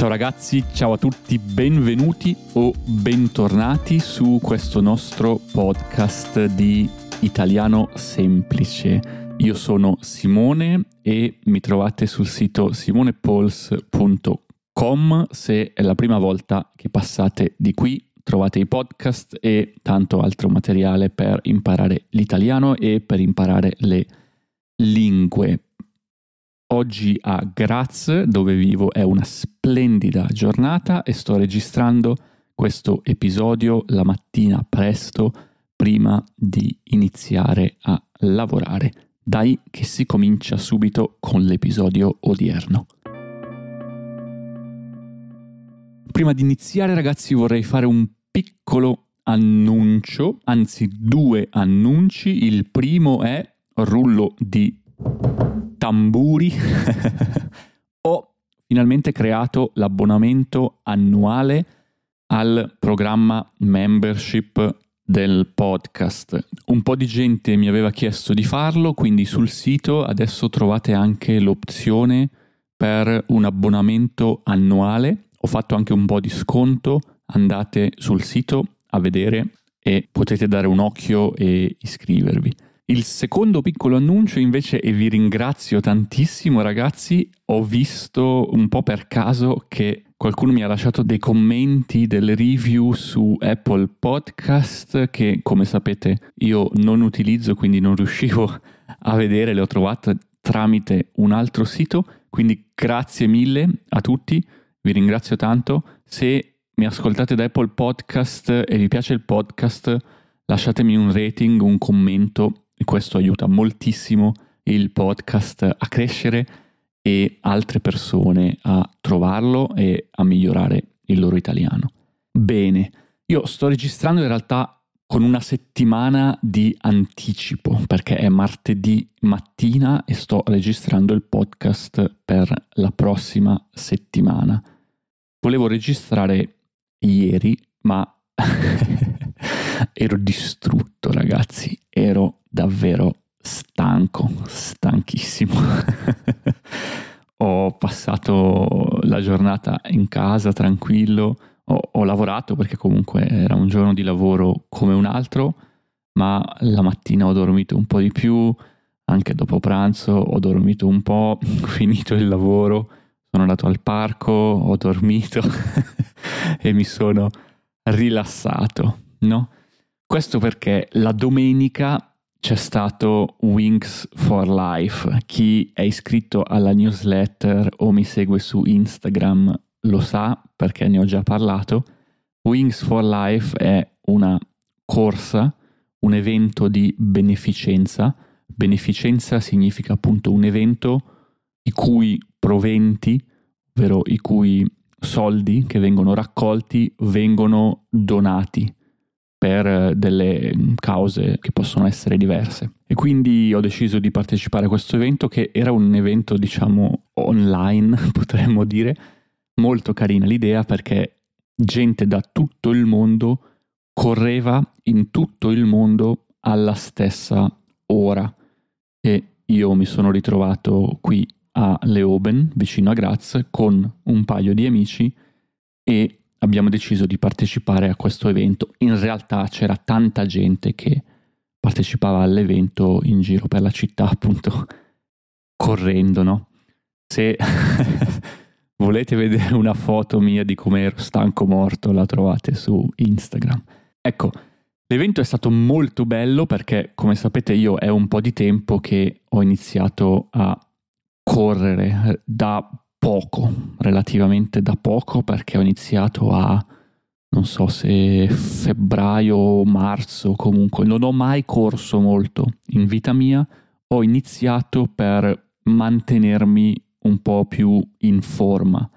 Ciao ragazzi, ciao a tutti, benvenuti o bentornati su questo nostro podcast di Italiano Semplice. Io sono Simone e mi trovate sul sito simonepols.com se è la prima volta che passate di qui. Trovate i podcast e tanto altro materiale per imparare l'italiano e per imparare le lingue Oggi a Graz, dove vivo, è una splendida giornata e sto registrando questo episodio la mattina presto prima di iniziare a lavorare. Dai che si comincia subito con l'episodio odierno. Prima di iniziare ragazzi vorrei fare un piccolo annuncio, anzi due annunci. Il primo è rullo di tamburi, ho finalmente creato l'abbonamento annuale al programma membership del podcast. Un po' di gente mi aveva chiesto di farlo, quindi sul sito adesso trovate anche l'opzione per un abbonamento annuale. Ho fatto anche un po' di sconto, andate sul sito a vedere e potete dare un occhio e iscrivervi. Il secondo piccolo annuncio invece, e vi ringrazio tantissimo ragazzi, ho visto un po' per caso che qualcuno mi ha lasciato dei commenti, delle review su Apple Podcast che come sapete io non utilizzo, quindi non riuscivo a vedere, le ho trovate tramite un altro sito, quindi grazie mille a tutti, vi ringrazio tanto. Se mi ascoltate da Apple Podcast e vi piace il podcast, lasciatemi un rating, un commento e questo aiuta moltissimo il podcast a crescere e altre persone a trovarlo e a migliorare il loro italiano. Bene, io sto registrando in realtà con una settimana di anticipo perché è martedì mattina e sto registrando il podcast per la prossima settimana. Volevo registrare ieri, ma ero distrutto ragazzi, ero davvero stanco, stanchissimo. ho passato la giornata in casa tranquillo, ho, ho, lavorato perché comunque era un giorno di lavoro come un altro, ma la mattina ho dormito un po' di più, anche dopo pranzo ho dormito un po', finito il lavoro, sono andato al parco, ho dormito e mi sono rilassato, no? Questo perché la domenica c'è stato Wings for Life. Chi è iscritto alla newsletter o mi segue su Instagram lo sa perché ne ho già parlato. Wings for Life è una corsa, un evento di beneficenza. Beneficenza significa appunto un evento i cui proventi, ovvero i cui soldi che vengono raccolti, vengono donati per eh, delle mm, cause che possono essere diverse. E quindi ho deciso di partecipare a questo evento che era un evento diciamo online, potremmo dire, molto carina l'idea perché gente da tutto il mondo correva in tutto il mondo alla stessa ora e io mi sono ritrovato qui a Leoben, vicino a Graz, con un paio di amici e abbiamo deciso di partecipare a questo evento. In realtà c'era tanta gente che partecipava all'evento in giro per la città, appunto, correndo, no? Se volete vedere una foto mia di come ero stanco morto, la trovate su Instagram. Ecco, l'evento è stato molto bello perché, come sapete, io è un po' di tempo che ho iniziato a correre da poco, relativamente da poco, perché ho iniziato a, non so se febbraio marzo, comunque non ho mai corso molto in vita mia, ho iniziato per mantenermi un po' più in forma,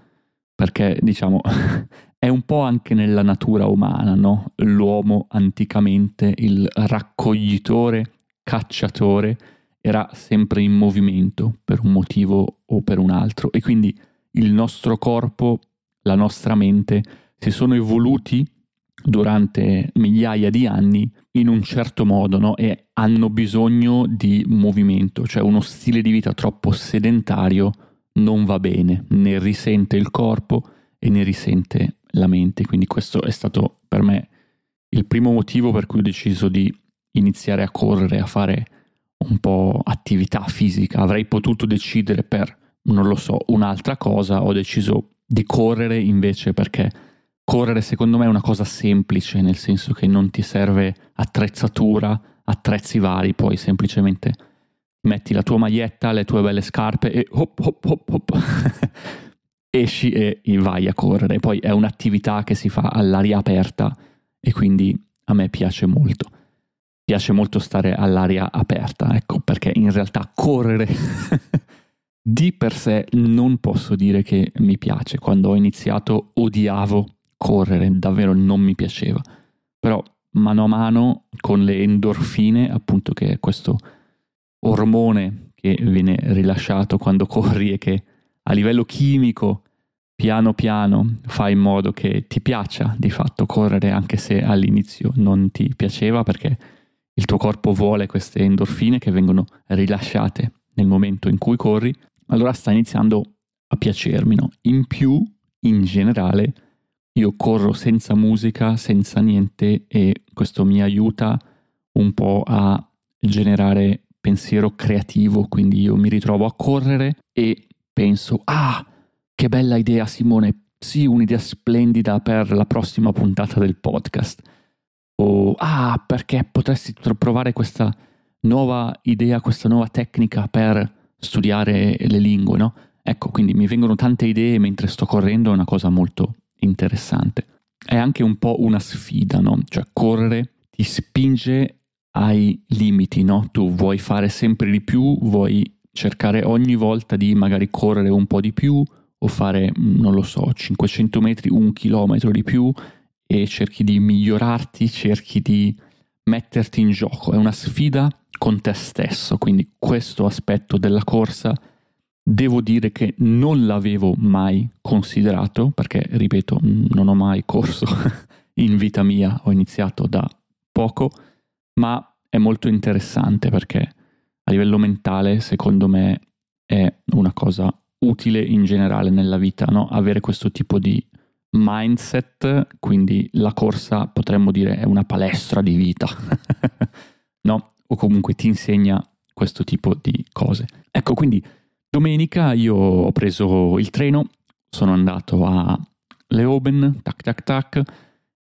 perché diciamo è un po' anche nella natura umana, no? L'uomo anticamente, il raccoglitore, cacciatore, era sempre in movimento per un motivo o per un altro e quindi il nostro corpo, la nostra mente si sono evoluti durante migliaia di anni in un certo modo no? e hanno bisogno di movimento, cioè uno stile di vita troppo sedentario non va bene, ne risente il corpo e ne risente la mente. Quindi questo è stato per me il primo motivo per cui ho deciso di iniziare a correre, a fare un po' attività fisica. Avrei potuto decidere per, non lo so, un'altra cosa, ho deciso di correre invece perché correre secondo me è una cosa semplice, nel senso che non ti serve attrezzatura, attrezzi vari, poi semplicemente metti la tua maglietta, le tue belle scarpe e hop hop hop hop esci e vai a correre. Poi è un'attività che si fa all'aria aperta e quindi a me piace molto. Piace molto stare all'aria aperta, ecco perché in realtà correre di per sé non posso dire che mi piace. Quando ho iniziato odiavo correre, davvero non mi piaceva. Però mano a mano con le endorfine, appunto che è questo ormone che viene rilasciato quando corri e che a livello chimico piano piano fa in modo che ti piaccia di fatto correre anche se all'inizio non ti piaceva perché il tuo corpo vuole queste endorfine che vengono rilasciate nel momento in cui corri, allora sta iniziando a piacermi. No? In più, in generale, io corro senza musica, senza niente e questo mi aiuta un po' a generare pensiero creativo, quindi io mi ritrovo a correre e penso, ah, che bella idea Simone, sì, un'idea splendida per la prossima puntata del podcast. O, ah, perché potresti provare questa nuova idea, questa nuova tecnica per studiare le lingue, no? Ecco, quindi mi vengono tante idee mentre sto correndo, è una cosa molto interessante. È anche un po' una sfida, no? Cioè correre ti spinge hai limiti, no? Tu vuoi fare sempre di più, vuoi cercare ogni volta di magari correre un po' di più o fare, non lo so, 500 metri, un chilometro di più e cerchi di migliorarti, cerchi di metterti in gioco. È una sfida con te stesso, quindi questo aspetto della corsa devo dire che non l'avevo mai considerato perché, ripeto, non ho mai corso in vita mia, ho iniziato da poco ma è molto interessante perché a livello mentale, secondo me, è una cosa utile in generale nella vita, no? avere questo tipo di mindset, quindi la corsa potremmo dire è una palestra di vita, no? O comunque ti insegna questo tipo di cose. Ecco, quindi domenica io ho preso il treno, sono andato a Leoben, tac tac tac,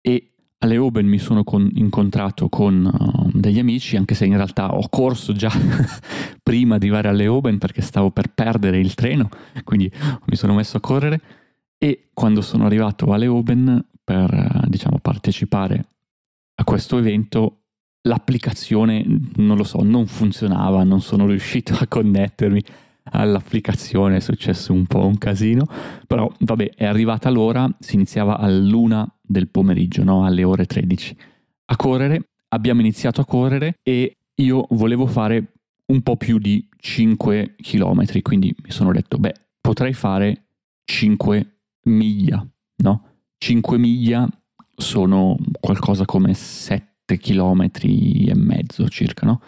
e alle Oben mi sono con, incontrato con uh, degli amici, anche se in realtà ho corso già prima di arrivare alle Oben perché stavo per perdere il treno, quindi mi sono messo a correre e quando sono arrivato alle Oben per diciamo, partecipare a questo evento l'applicazione, non lo so, non funzionava, non sono riuscito a connettermi all'applicazione, è successo un po' un casino, però vabbè, è arrivata l'ora, si iniziava all'una del pomeriggio, no? alle ore 13, a correre, abbiamo iniziato a correre e io volevo fare un po' più di 5 km, quindi mi sono detto, beh, potrei fare 5 miglia, no? 5 miglia sono qualcosa come 7 km e mezzo circa, no?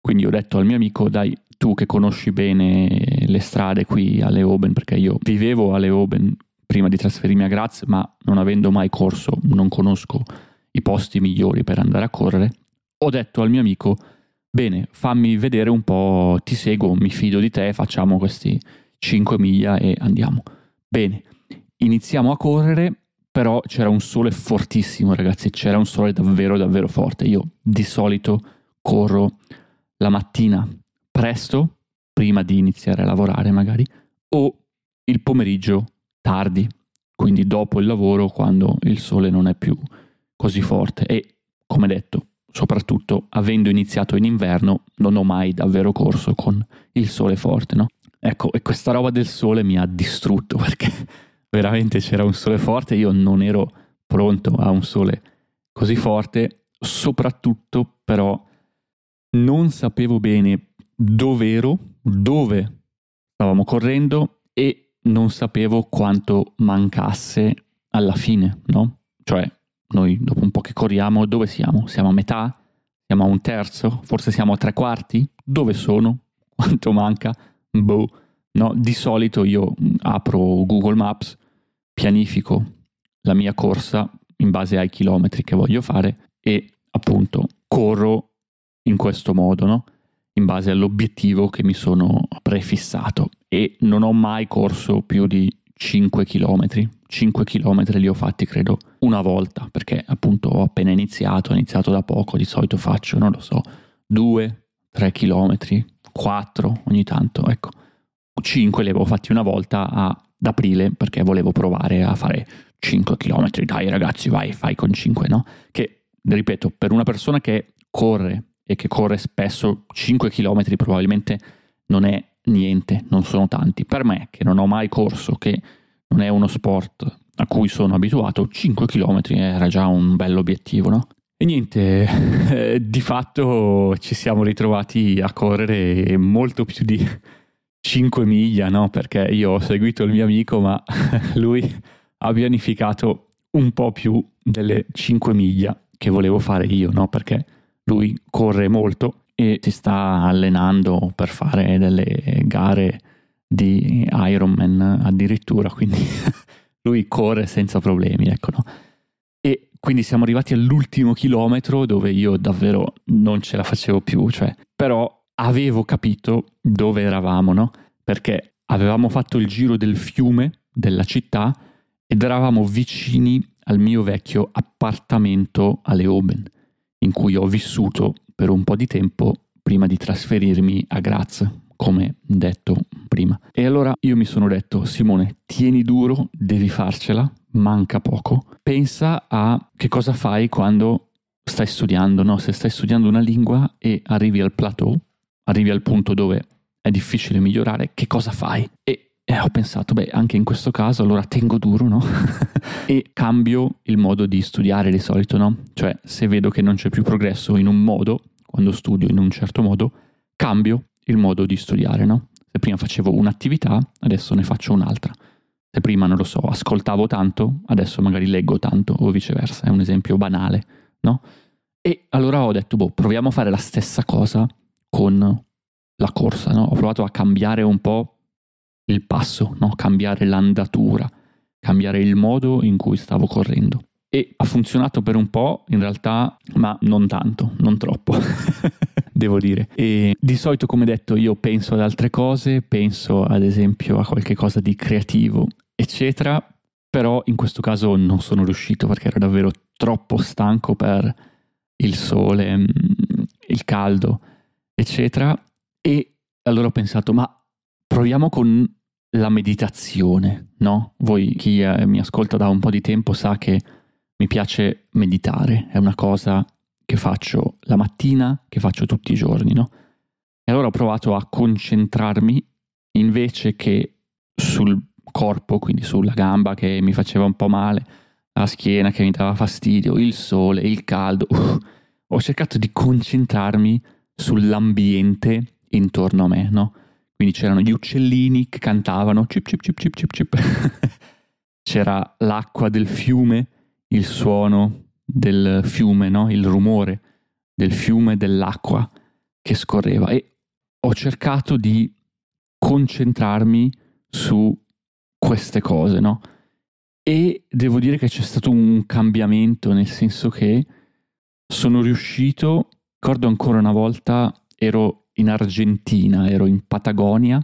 Quindi ho detto al mio amico, dai, tu che conosci bene le strade qui a Leoben, perché io vivevo a Leoben prima di trasferirmi a Graz, ma non avendo mai corso non conosco i posti migliori per andare a correre, ho detto al mio amico, bene, fammi vedere un po', ti seguo, mi fido di te, facciamo questi 5 miglia e andiamo. Bene, iniziamo a correre, però c'era un sole fortissimo ragazzi, c'era un sole davvero davvero forte. Io di solito corro la mattina presto, prima di iniziare a lavorare magari, o il pomeriggio tardi, quindi dopo il lavoro quando il sole non è più così forte e come detto, soprattutto avendo iniziato in inverno non ho mai davvero corso con il sole forte, no? Ecco, e questa roba del sole mi ha distrutto perché veramente c'era un sole forte, io non ero pronto a un sole così forte, soprattutto però non sapevo bene dove ero, dove stavamo correndo e non sapevo quanto mancasse alla fine, no? Cioè, noi dopo un po' che corriamo, dove siamo? Siamo a metà? Siamo a un terzo? Forse siamo a tre quarti? Dove sono? Quanto manca? Boh. No, di solito io apro Google Maps, pianifico la mia corsa in base ai chilometri che voglio fare e appunto corro in questo modo, no? in base all'obiettivo che mi sono prefissato e non ho mai corso più di 5 km. 5 km li ho fatti credo una volta perché appunto ho appena iniziato, ho iniziato da poco, di solito faccio, non lo so, 2, 3 km, 4 ogni tanto, ecco. 5 li avevo fatti una volta ad aprile perché volevo provare a fare 5 km, dai ragazzi vai, fai con 5, no? Che, ripeto, per una persona che corre e che corre spesso 5 km probabilmente non è niente, non sono tanti. Per me, che non ho mai corso, che non è uno sport a cui sono abituato, 5 km era già un bell'obiettivo, no? E niente, di fatto ci siamo ritrovati a correre molto più di 5 miglia, no? Perché io ho seguito il mio amico, ma lui ha pianificato un po' più delle 5 miglia che volevo fare io, no? Perché lui corre molto e si sta allenando per fare delle gare di Ironman addirittura, quindi lui corre senza problemi, ecco no? E quindi siamo arrivati all'ultimo chilometro dove io davvero non ce la facevo più, cioè, però avevo capito dove eravamo, no? Perché avevamo fatto il giro del fiume della città ed eravamo vicini al mio vecchio appartamento a Leoben in cui ho vissuto per un po' di tempo prima di trasferirmi a Graz, come detto prima. E allora io mi sono detto, Simone, tieni duro, devi farcela, manca poco. Pensa a che cosa fai quando stai studiando, no? Se stai studiando una lingua e arrivi al plateau, arrivi al punto dove è difficile migliorare, che cosa fai? E e ho pensato, beh, anche in questo caso allora tengo duro, no? e cambio il modo di studiare di solito, no? Cioè, se vedo che non c'è più progresso in un modo, quando studio in un certo modo, cambio il modo di studiare, no? Se prima facevo un'attività, adesso ne faccio un'altra. Se prima, non lo so, ascoltavo tanto, adesso magari leggo tanto, o viceversa, è un esempio banale, no? E allora ho detto, boh, proviamo a fare la stessa cosa con la corsa, no? Ho provato a cambiare un po' il passo, no? cambiare l'andatura, cambiare il modo in cui stavo correndo. E ha funzionato per un po', in realtà, ma non tanto, non troppo, devo dire. E di solito, come detto, io penso ad altre cose, penso ad esempio a qualche cosa di creativo, eccetera, però in questo caso non sono riuscito perché ero davvero troppo stanco per il sole, mm, il caldo, eccetera. E allora ho pensato, ma proviamo con la meditazione, no? Voi chi eh, mi ascolta da un po' di tempo sa che mi piace meditare, è una cosa che faccio la mattina, che faccio tutti i giorni, no? E allora ho provato a concentrarmi invece che sul corpo, quindi sulla gamba che mi faceva un po' male, la schiena che mi dava fastidio, il sole, il caldo. Uh, ho cercato di concentrarmi sull'ambiente intorno a me, no? Quindi c'erano gli uccellini che cantavano cip cip cip cip cip cip. C'era l'acqua del fiume, il suono del fiume, no? il rumore del fiume dell'acqua che scorreva e ho cercato di concentrarmi su queste cose, no? E devo dire che c'è stato un cambiamento, nel senso che sono riuscito, ricordo ancora una volta, ero in Argentina, ero in Patagonia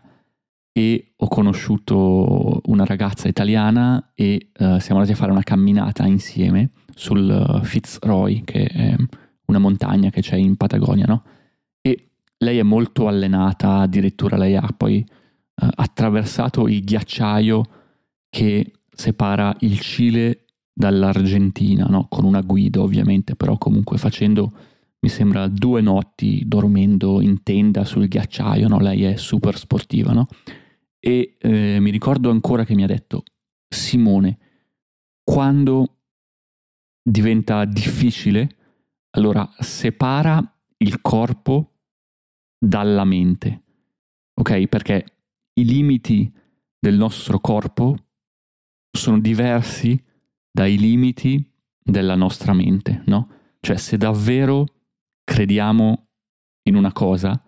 e ho conosciuto una ragazza italiana e uh, siamo andati a fare una camminata insieme sul uh, Fitzroy, che è una montagna che c'è in Patagonia, no? E lei è molto allenata, addirittura lei ha poi uh, attraversato il ghiacciaio che separa il Cile dall'Argentina, no? Con una guida ovviamente, però comunque facendo mi sembra due notti dormendo in tenda sul ghiacciaio, no? lei è super sportiva, no? E eh, mi ricordo ancora che mi ha detto, Simone, quando diventa difficile, allora separa il corpo dalla mente, ok? Perché i limiti del nostro corpo sono diversi dai limiti della nostra mente, no? Cioè se davvero crediamo in una cosa,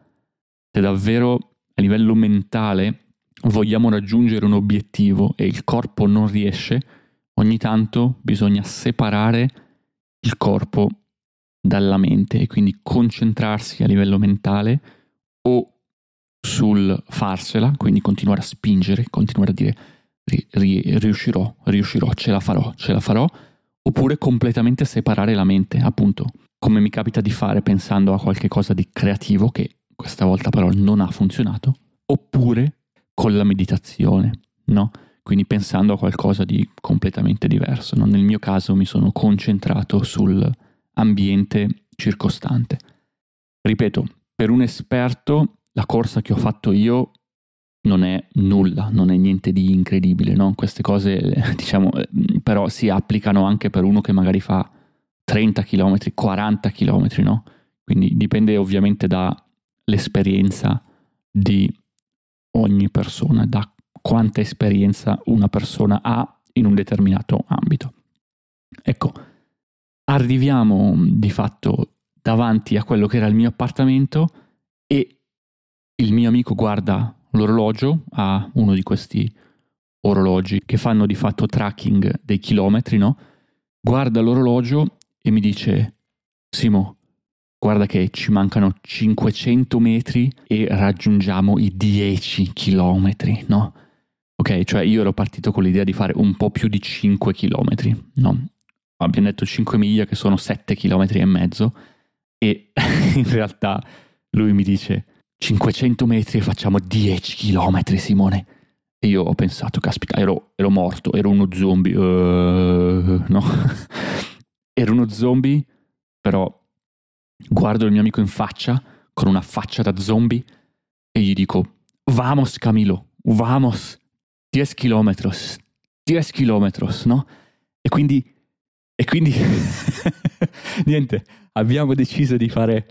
se davvero a livello mentale vogliamo raggiungere un obiettivo e il corpo non riesce, ogni tanto bisogna separare il corpo dalla mente e quindi concentrarsi a livello mentale o sul farsela, quindi continuare a spingere, continuare a dire ri- ri- riuscirò, riuscirò, ce la farò, ce la farò, oppure completamente separare la mente, appunto, come mi capita di fare pensando a qualche cosa di creativo che questa volta però non ha funzionato, oppure con la meditazione, no? Quindi pensando a qualcosa di completamente diverso. No? Nel mio caso mi sono concentrato sull'ambiente circostante. Ripeto, per un esperto la corsa che ho fatto io non è nulla, non è niente di incredibile, no? Queste cose, diciamo, però si applicano anche per uno che magari fa 30 km, 40 km, no? Quindi dipende ovviamente dall'esperienza di ogni persona, da quanta esperienza una persona ha in un determinato ambito. Ecco, arriviamo di fatto davanti a quello che era il mio appartamento e il mio amico guarda l'orologio, ha uno di questi orologi che fanno di fatto tracking dei chilometri, no? Guarda l'orologio e mi dice, Simo, guarda che ci mancano 500 metri e raggiungiamo i 10 chilometri, no? Ok, cioè io ero partito con l'idea di fare un po' più di 5 chilometri, no? Abbiamo detto 5 miglia che sono 7 chilometri e mezzo e in realtà lui mi dice 500 metri e facciamo 10 chilometri Simone. E io ho pensato, caspita, ero, ero morto, ero uno zombie, uh, no? ero uno zombie, però Guardo il mio amico in faccia, con una faccia da zombie, e gli dico, vamos Camilo, vamos, 10 kilometros, 10 kilometros, no? E quindi, e quindi, niente, abbiamo deciso di fare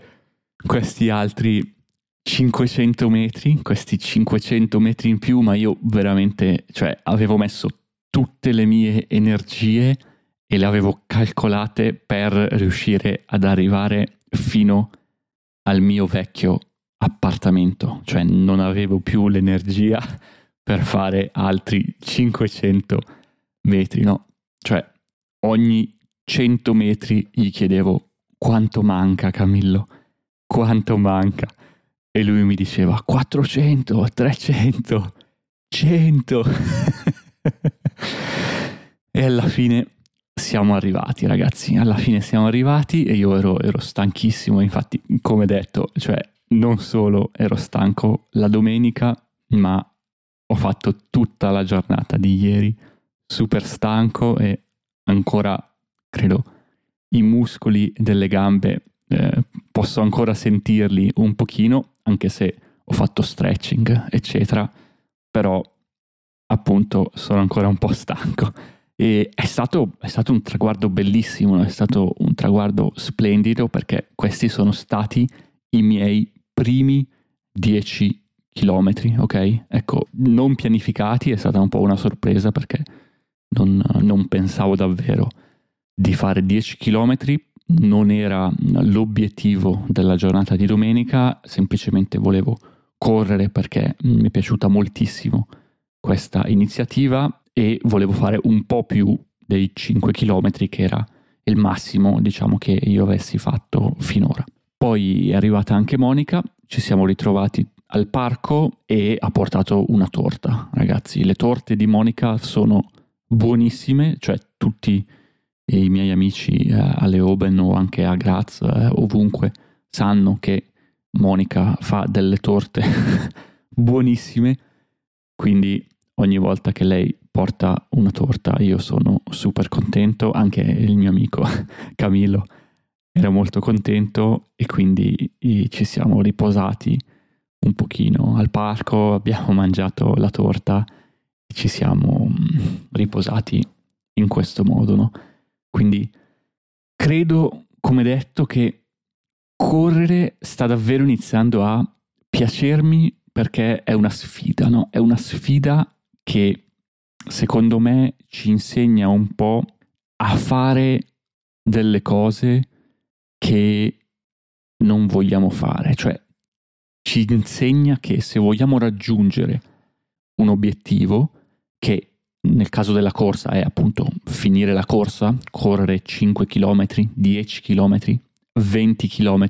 questi altri 500 metri, questi 500 metri in più, ma io veramente, cioè, avevo messo tutte le mie energie e le avevo calcolate per riuscire ad arrivare fino al mio vecchio appartamento, cioè non avevo più l'energia per fare altri 500 metri, no? Cioè ogni 100 metri gli chiedevo quanto manca Camillo, quanto manca? E lui mi diceva 400, 300, 100. e alla fine siamo arrivati ragazzi, alla fine siamo arrivati e io ero, ero stanchissimo, infatti come detto, cioè non solo ero stanco la domenica, ma ho fatto tutta la giornata di ieri super stanco e ancora credo i muscoli delle gambe eh, posso ancora sentirli un pochino, anche se ho fatto stretching, eccetera, però appunto sono ancora un po' stanco. E è stato, è stato un traguardo bellissimo, è stato un traguardo splendido perché questi sono stati i miei primi 10 chilometri, ok? Ecco, non pianificati, è stata un po' una sorpresa perché non, non pensavo davvero di fare 10 chilometri, non era l'obiettivo della giornata di domenica, semplicemente volevo correre perché mi è piaciuta moltissimo questa iniziativa e volevo fare un po' più dei 5 km che era il massimo diciamo che io avessi fatto finora. Poi è arrivata anche Monica, ci siamo ritrovati al parco e ha portato una torta. Ragazzi, le torte di Monica sono buonissime, cioè tutti i miei amici eh, alle Oben o anche a Graz, eh, ovunque, sanno che Monica fa delle torte buonissime, quindi ogni volta che lei porta una torta io sono super contento, anche il mio amico Camillo era molto contento e quindi ci siamo riposati un pochino al parco, abbiamo mangiato la torta e ci siamo mm, riposati in questo modo, no? Quindi credo, come detto, che correre sta davvero iniziando a piacermi perché è una sfida, no? È una sfida che secondo me ci insegna un po' a fare delle cose che non vogliamo fare, cioè ci insegna che se vogliamo raggiungere un obiettivo che nel caso della corsa è appunto finire la corsa, correre 5 km, 10 km, 20 km,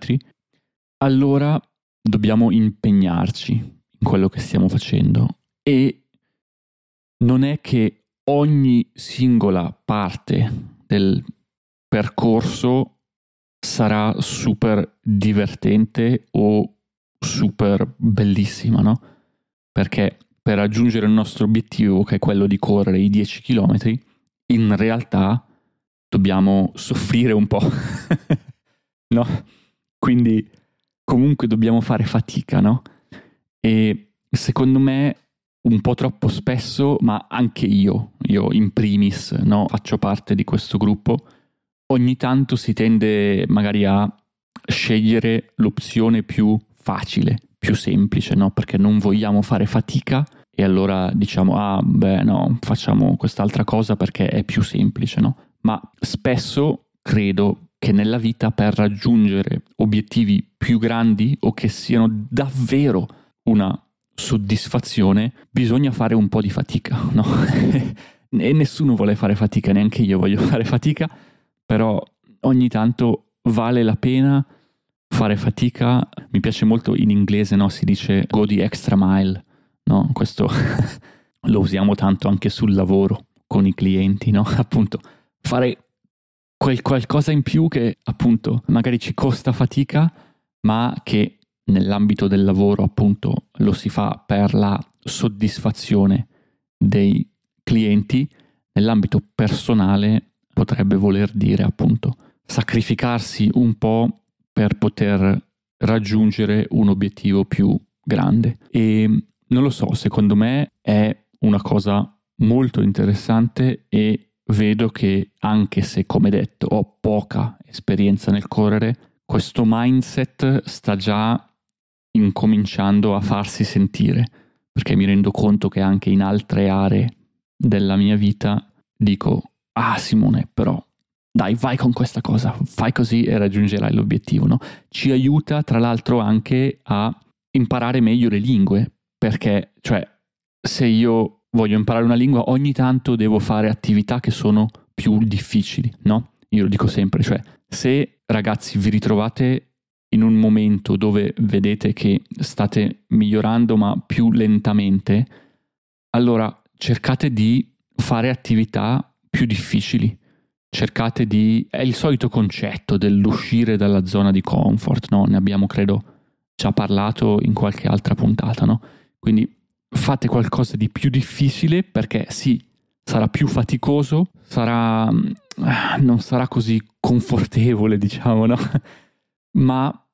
allora dobbiamo impegnarci in quello che stiamo facendo. E non è che ogni singola parte del percorso sarà super divertente o super bellissima, no? Perché per raggiungere il nostro obiettivo, che è quello di correre i 10 km, in realtà dobbiamo soffrire un po', no? Quindi comunque dobbiamo fare fatica, no? E secondo me un po' troppo spesso, ma anche io, io in primis, no? Faccio parte di questo gruppo, ogni tanto si tende magari a scegliere l'opzione più facile, più semplice, no? Perché non vogliamo fare fatica e allora diciamo, ah, beh, no, facciamo quest'altra cosa perché è più semplice, no? Ma spesso credo che nella vita per raggiungere obiettivi più grandi o che siano davvero una soddisfazione bisogna fare un po' di fatica, no? e nessuno vuole fare fatica, neanche io voglio fare fatica, però ogni tanto vale la pena fare fatica, mi piace molto in inglese, no? si dice go the extra mile, no? questo lo usiamo tanto anche sul lavoro con i clienti, no? appunto fare quel qualcosa in più che appunto magari ci costa fatica, ma che nell'ambito del lavoro appunto lo si fa per la soddisfazione dei clienti, nell'ambito personale potrebbe voler dire appunto sacrificarsi un po' per poter raggiungere un obiettivo più grande. E non lo so, secondo me è una cosa molto interessante e vedo che anche se, come detto, ho poca esperienza nel correre, questo mindset sta già incominciando a farsi sentire, perché mi rendo conto che anche in altre aree della mia vita dico, ah Simone, però dai, vai con questa cosa, fai così e raggiungerai l'obiettivo. No? Ci aiuta tra l'altro anche a imparare meglio le lingue, perché cioè, se io voglio imparare una lingua, ogni tanto devo fare attività che sono più difficili, no? Io lo dico sempre, cioè, se ragazzi vi ritrovate in un momento dove vedete che state migliorando ma più lentamente, allora cercate di fare attività più difficili cercate di... è il solito concetto dell'uscire dalla zona di comfort, no? Ne abbiamo, credo, già parlato in qualche altra puntata, no? Quindi fate qualcosa di più difficile perché sì, sarà più faticoso, sarà... non sarà così confortevole, diciamo, no? Ma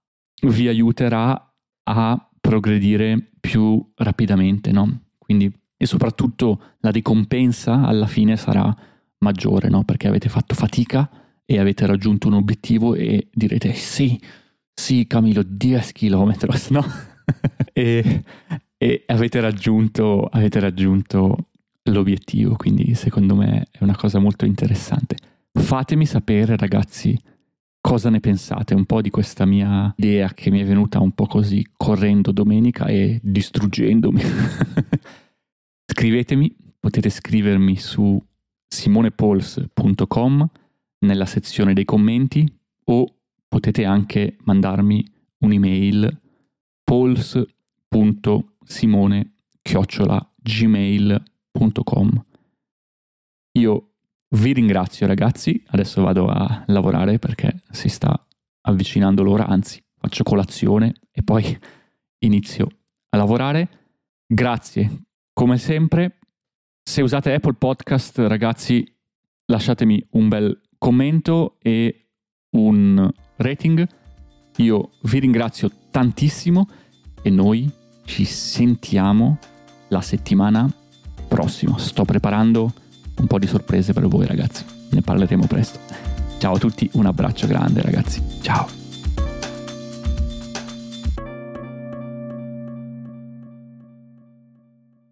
vi aiuterà a progredire più rapidamente, no? Quindi, e soprattutto la ricompensa alla fine sarà maggiore, no? Perché avete fatto fatica e avete raggiunto un obiettivo e direte sì, sì Camilo, 10 km, no? e, e avete, raggiunto, avete raggiunto l'obiettivo, quindi secondo me è una cosa molto interessante. Fatemi sapere ragazzi cosa ne pensate un po' di questa mia idea che mi è venuta un po' così correndo domenica e distruggendomi. Scrivetemi, potete scrivermi su simonepols.com nella sezione dei commenti o potete anche mandarmi un'email pols.simone-gmail.com Io vi ringrazio ragazzi, adesso vado a lavorare perché si sta avvicinando l'ora, anzi faccio colazione e poi inizio a lavorare. Grazie come sempre se usate Apple Podcast, ragazzi, lasciatemi un bel commento e un rating. Io vi ringrazio tantissimo e noi ci sentiamo la settimana prossima. Sto preparando un po' di sorprese per voi, ragazzi. Ne parleremo presto. Ciao a tutti, un abbraccio grande, ragazzi. Ciao.